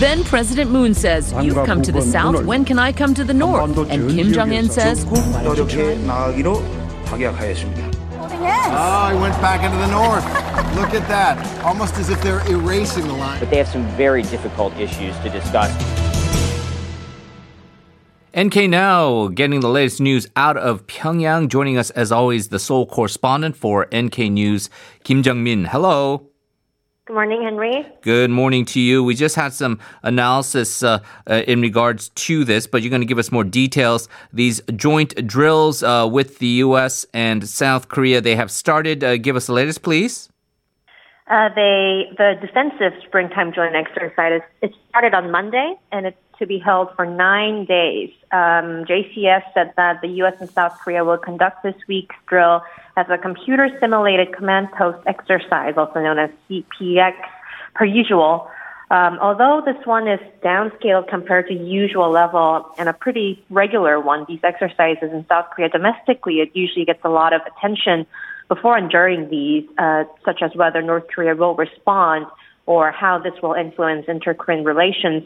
Then President Moon says, You've come to the south, when can I come to the north? And Kim Jong un says, oh, Ah, oh, he went back into the north. Look at that. Almost as if they're erasing the line. But they have some very difficult issues to discuss. NK Now, getting the latest news out of Pyongyang. Joining us, as always, the Seoul correspondent for NK News, Kim Jeongmin. Hello. Good morning, Henry. Good morning to you. We just had some analysis uh, uh, in regards to this, but you're going to give us more details. These joint drills uh, with the U.S. and South Korea, they have started. Uh, give us the latest, please. Uh, they the defensive springtime joint exercise it started on Monday and it's to be held for nine days. Um, JCS said that the U.S. and South Korea will conduct this week's drill as a computer simulated command post exercise, also known as CPX, per usual. Um, although this one is downscaled compared to usual level and a pretty regular one, these exercises in South Korea domestically, it usually gets a lot of attention before and during these, uh, such as whether North Korea will respond or how this will influence inter-Korean relations.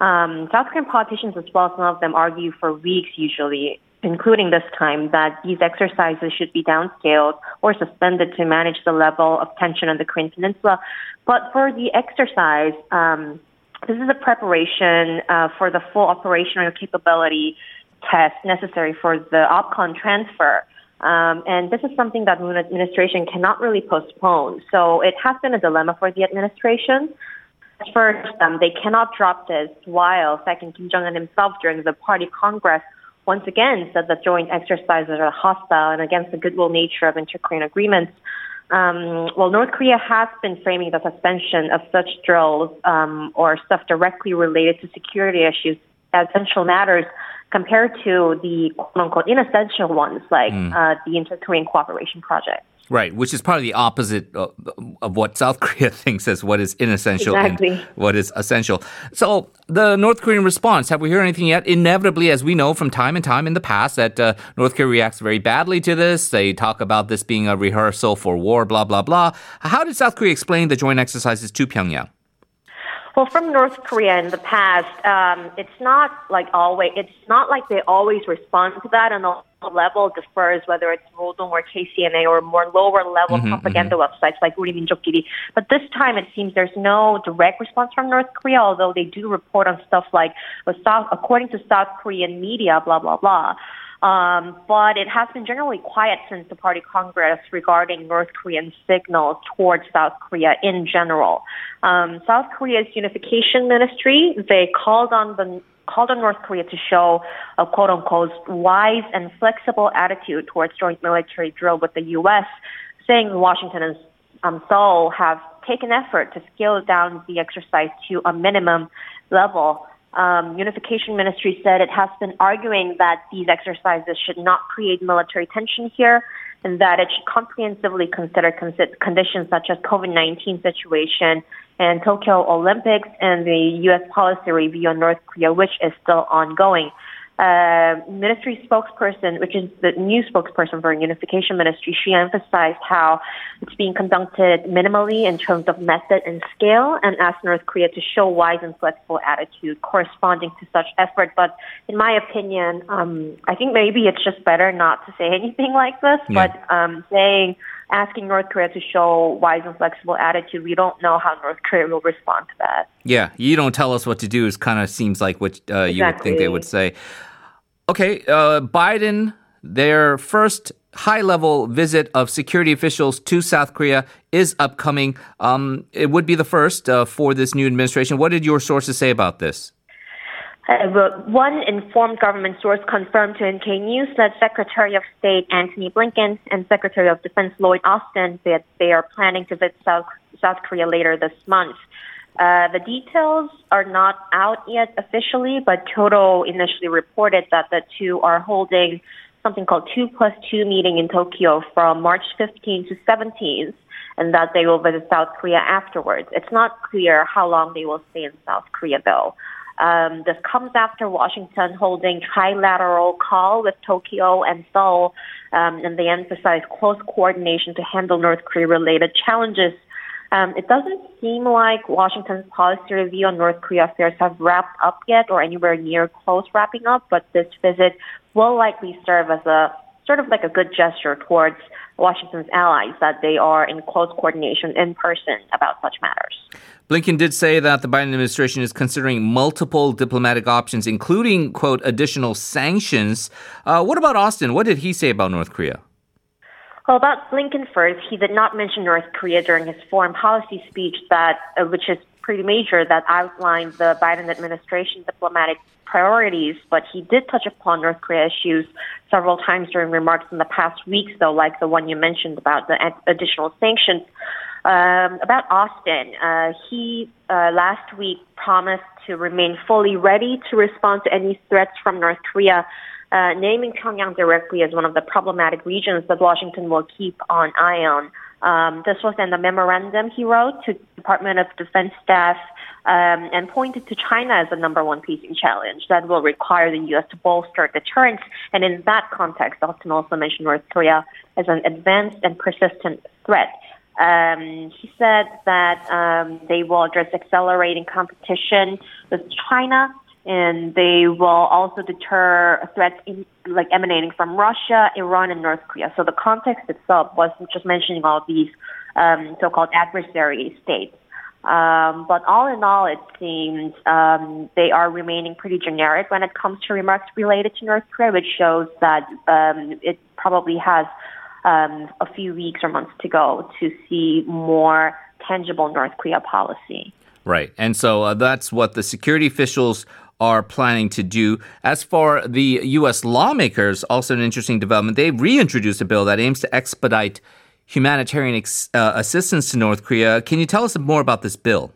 Um, South Korean politicians, as well, some of them argue for weeks usually, including this time, that these exercises should be downscaled or suspended to manage the level of tension on the Korean Peninsula. But for the exercise, um, this is a preparation uh, for the full operational capability test necessary for the OPCON transfer. Um, and this is something that Moon administration cannot really postpone. So it has been a dilemma for the administration. First, um, they cannot drop this while second Kim Jong Un himself during the party congress once again said that joint exercises are hostile and against the goodwill nature of inter-Korean agreements. Um, well, North Korea has been framing the suspension of such drills um, or stuff directly related to security issues as essential matters compared to the quote unquote inessential ones like mm. uh, the Inter Korean Cooperation Project. Right, which is probably the opposite of, of, what South Korea thinks as what is inessential exactly. and what is essential. So, the North Korean response, have we heard anything yet? Inevitably, as we know from time and time in the past, that uh, North Korea reacts very badly to this. They talk about this being a rehearsal for war, blah, blah, blah. How did South Korea explain the joint exercises to Pyongyang? Well, from North Korea in the past, um, it's not like always. It's not like they always respond to that, and the level differs whether it's Rodong or KCNA or more lower level mm-hmm, propaganda mm-hmm. websites like Uri Minjokgiri. But this time, it seems there's no direct response from North Korea, although they do report on stuff like, South, according to South Korean media, blah blah blah. Um, but it has been generally quiet since the party congress regarding North Korean signals towards South Korea in general. Um, South Korea's unification ministry they called on the called on North Korea to show a quote unquote wise and flexible attitude towards joint military drill with the U.S., saying Washington and um, Seoul have taken effort to scale down the exercise to a minimum level um, Unification Ministry said it has been arguing that these exercises should not create military tension here and that it should comprehensively consider conditions such as COVID-19 situation and Tokyo Olympics and the U.S. policy review on North Korea, which is still ongoing uh, ministry spokesperson, which is the new spokesperson for unification ministry, she emphasized how it's being conducted minimally in terms of method and scale and asked North Korea to show wise and flexible attitude corresponding to such effort. But in my opinion, um, I think maybe it's just better not to say anything like this, yeah. but um, saying asking North Korea to show wise and flexible attitude, we don't know how North Korea will respond to that. Yeah, you don't tell us what to do is kind of seems like what uh, exactly. you would think they would say. Okay, uh, Biden, their first high level visit of security officials to South Korea is upcoming. Um, it would be the first uh, for this new administration. What did your sources say about this? Uh, one informed government source confirmed to NK News that Secretary of State Antony Blinken and Secretary of Defense Lloyd Austin that they are planning to visit South, South Korea later this month. Uh, the details are not out yet officially, but Kyodo initially reported that the two are holding something called 2 plus 2 meeting in Tokyo from March 15 to 17th, and that they will visit South Korea afterwards. It's not clear how long they will stay in South Korea, though. Um, this comes after Washington holding trilateral call with Tokyo and Seoul, um, and they emphasize close coordination to handle North Korea related challenges. Um, it doesn't seem like Washington's policy review on North Korea affairs have wrapped up yet or anywhere near close wrapping up, but this visit will likely serve as a sort of like a good gesture towards Washington's allies that they are in close coordination in person about such matters. Blinken did say that the Biden administration is considering multiple diplomatic options, including, quote, additional sanctions. Uh, what about Austin? What did he say about North Korea? Well, about Blinken first, he did not mention North Korea during his foreign policy speech that, uh, which is pretty major, that outlined the Biden administration diplomatic priorities, but he did touch upon North Korea issues several times during remarks in the past weeks, though, like the one you mentioned about the additional sanctions. Um, about Austin, uh, he uh, last week promised to remain fully ready to respond to any threats from North Korea uh, naming Pyongyang directly as one of the problematic regions that Washington will keep an eye on. Um, this was in the memorandum he wrote to Department of Defense staff um, and pointed to China as the number one pacing challenge that will require the U.S. to bolster deterrence. And in that context, Austin also mentioned North Korea as an advanced and persistent threat. Um, he said that um, they will address accelerating competition with China and they will also deter threats in, like emanating from Russia, Iran, and North Korea. So the context itself was just mentioning all these um, so-called adversary states. Um, but all in all, it seems um, they are remaining pretty generic when it comes to remarks related to North Korea, which shows that um, it probably has um, a few weeks or months to go to see more tangible North Korea policy. Right. And so uh, that's what the security officials are planning to do. As for the U.S. lawmakers, also an interesting development, they've reintroduced a bill that aims to expedite humanitarian ex- uh, assistance to North Korea. Can you tell us more about this bill?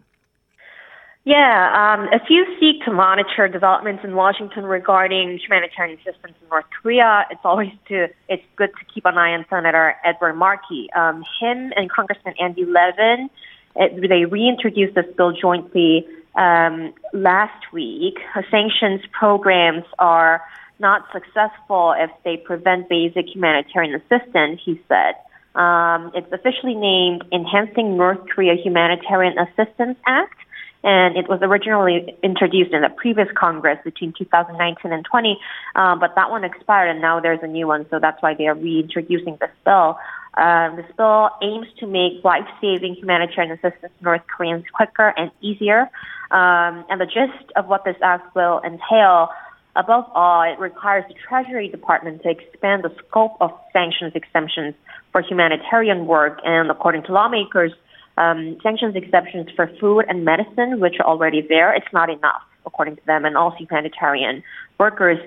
Yeah, um, if you seek to monitor developments in Washington regarding humanitarian assistance in North Korea, it's always to it's good to keep an eye on Senator Edward Markey. Um, him and Congressman Andy Levin, it, they reintroduced this bill jointly um, last week, sanctions programs are not successful if they prevent basic humanitarian assistance, he said. Um, it's officially named Enhancing North Korea Humanitarian Assistance Act, and it was originally introduced in the previous Congress between 2019 and 20, um, but that one expired, and now there's a new one, so that's why they are reintroducing this bill. Uh, this bill aims to make life-saving humanitarian assistance to North Koreans quicker and easier. Um, and the gist of what this act will entail, above all, it requires the Treasury Department to expand the scope of sanctions exemptions for humanitarian work. And according to lawmakers, um, sanctions exemptions for food and medicine, which are already there, it's not enough, according to them, and also humanitarian workers.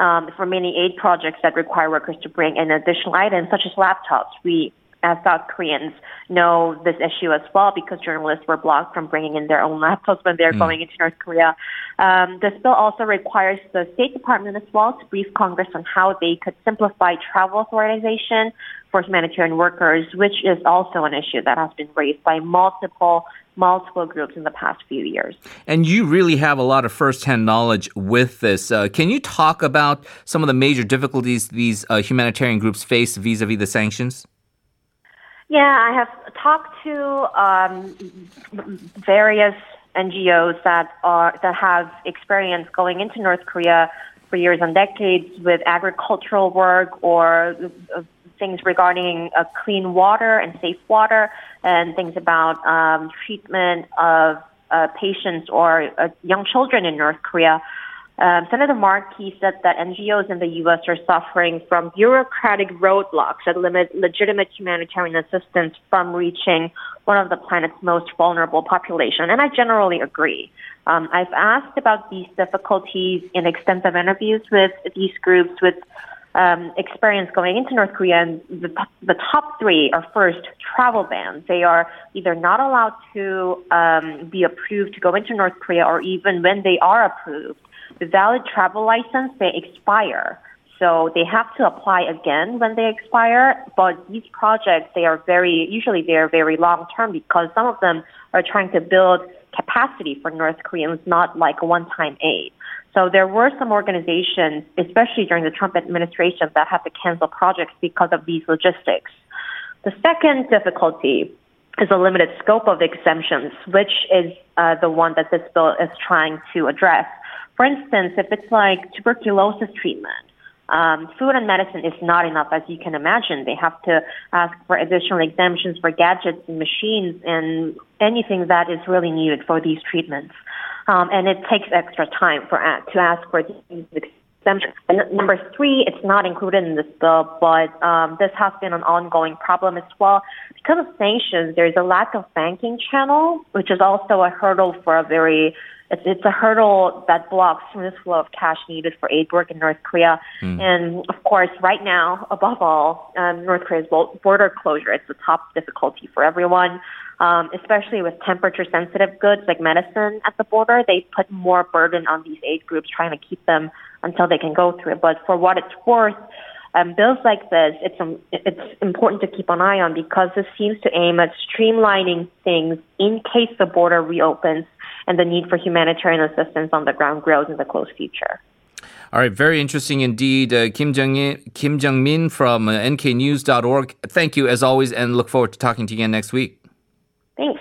Um, for many aid projects that require workers to bring in additional items, such as laptops, we as South Koreans know this issue as well because journalists were blocked from bringing in their own laptops when they're mm. going into North Korea. Um, this bill also requires the State Department as well to brief Congress on how they could simplify travel authorization for humanitarian workers, which is also an issue that has been raised by multiple multiple groups in the past few years. And you really have a lot of firsthand knowledge with this. Uh, can you talk about some of the major difficulties these uh, humanitarian groups face vis-a-vis the sanctions? Yeah, I have talked to um, various NGOs that are that have experience going into North Korea for years and decades with agricultural work or uh, things regarding uh, clean water and safe water, and things about um, treatment of uh, patients or uh, young children in North Korea. Um, Senator Markey said that NGOs in the U.S. are suffering from bureaucratic roadblocks that limit legitimate humanitarian assistance from reaching one of the planet's most vulnerable population. And I generally agree. Um, I've asked about these difficulties in extensive interviews with these groups with um, experience going into North Korea, and the, the top three are first travel bans. They are either not allowed to um, be approved to go into North Korea, or even when they are approved, valid travel license, they expire. So they have to apply again when they expire. But these projects, they are very, usually they are very long term because some of them are trying to build capacity for North Koreans, not like one time aid. So there were some organizations, especially during the Trump administration, that had to cancel projects because of these logistics. The second difficulty is a limited scope of exemptions, which is uh, the one that this bill is trying to address. For instance, if it's like tuberculosis treatment, um, food and medicine is not enough, as you can imagine. They have to ask for additional exemptions for gadgets and machines and anything that is really needed for these treatments. Um, and it takes extra time for uh, to ask for these And number three, it's not included in this bill, but um, this has been an ongoing problem as well. Because of sanctions, there's a lack of banking channel, which is also a hurdle for a very it's, it's a hurdle that blocks smooth flow of cash needed for aid work in North Korea. Mm. And of course, right now, above all, um, North Korea's border closure is the top difficulty for everyone. Um, especially with temperature sensitive goods like medicine at the border, they put more burden on these aid groups trying to keep them until they can go through it. But for what it's worth, um, bills like this, it's um, it's important to keep an eye on because this seems to aim at streamlining things in case the border reopens and the need for humanitarian assistance on the ground grows in the close future. All right, very interesting indeed. Uh, Kim Jeongmin from uh, nknews.org. Thank you as always, and look forward to talking to you again next week. Thanks.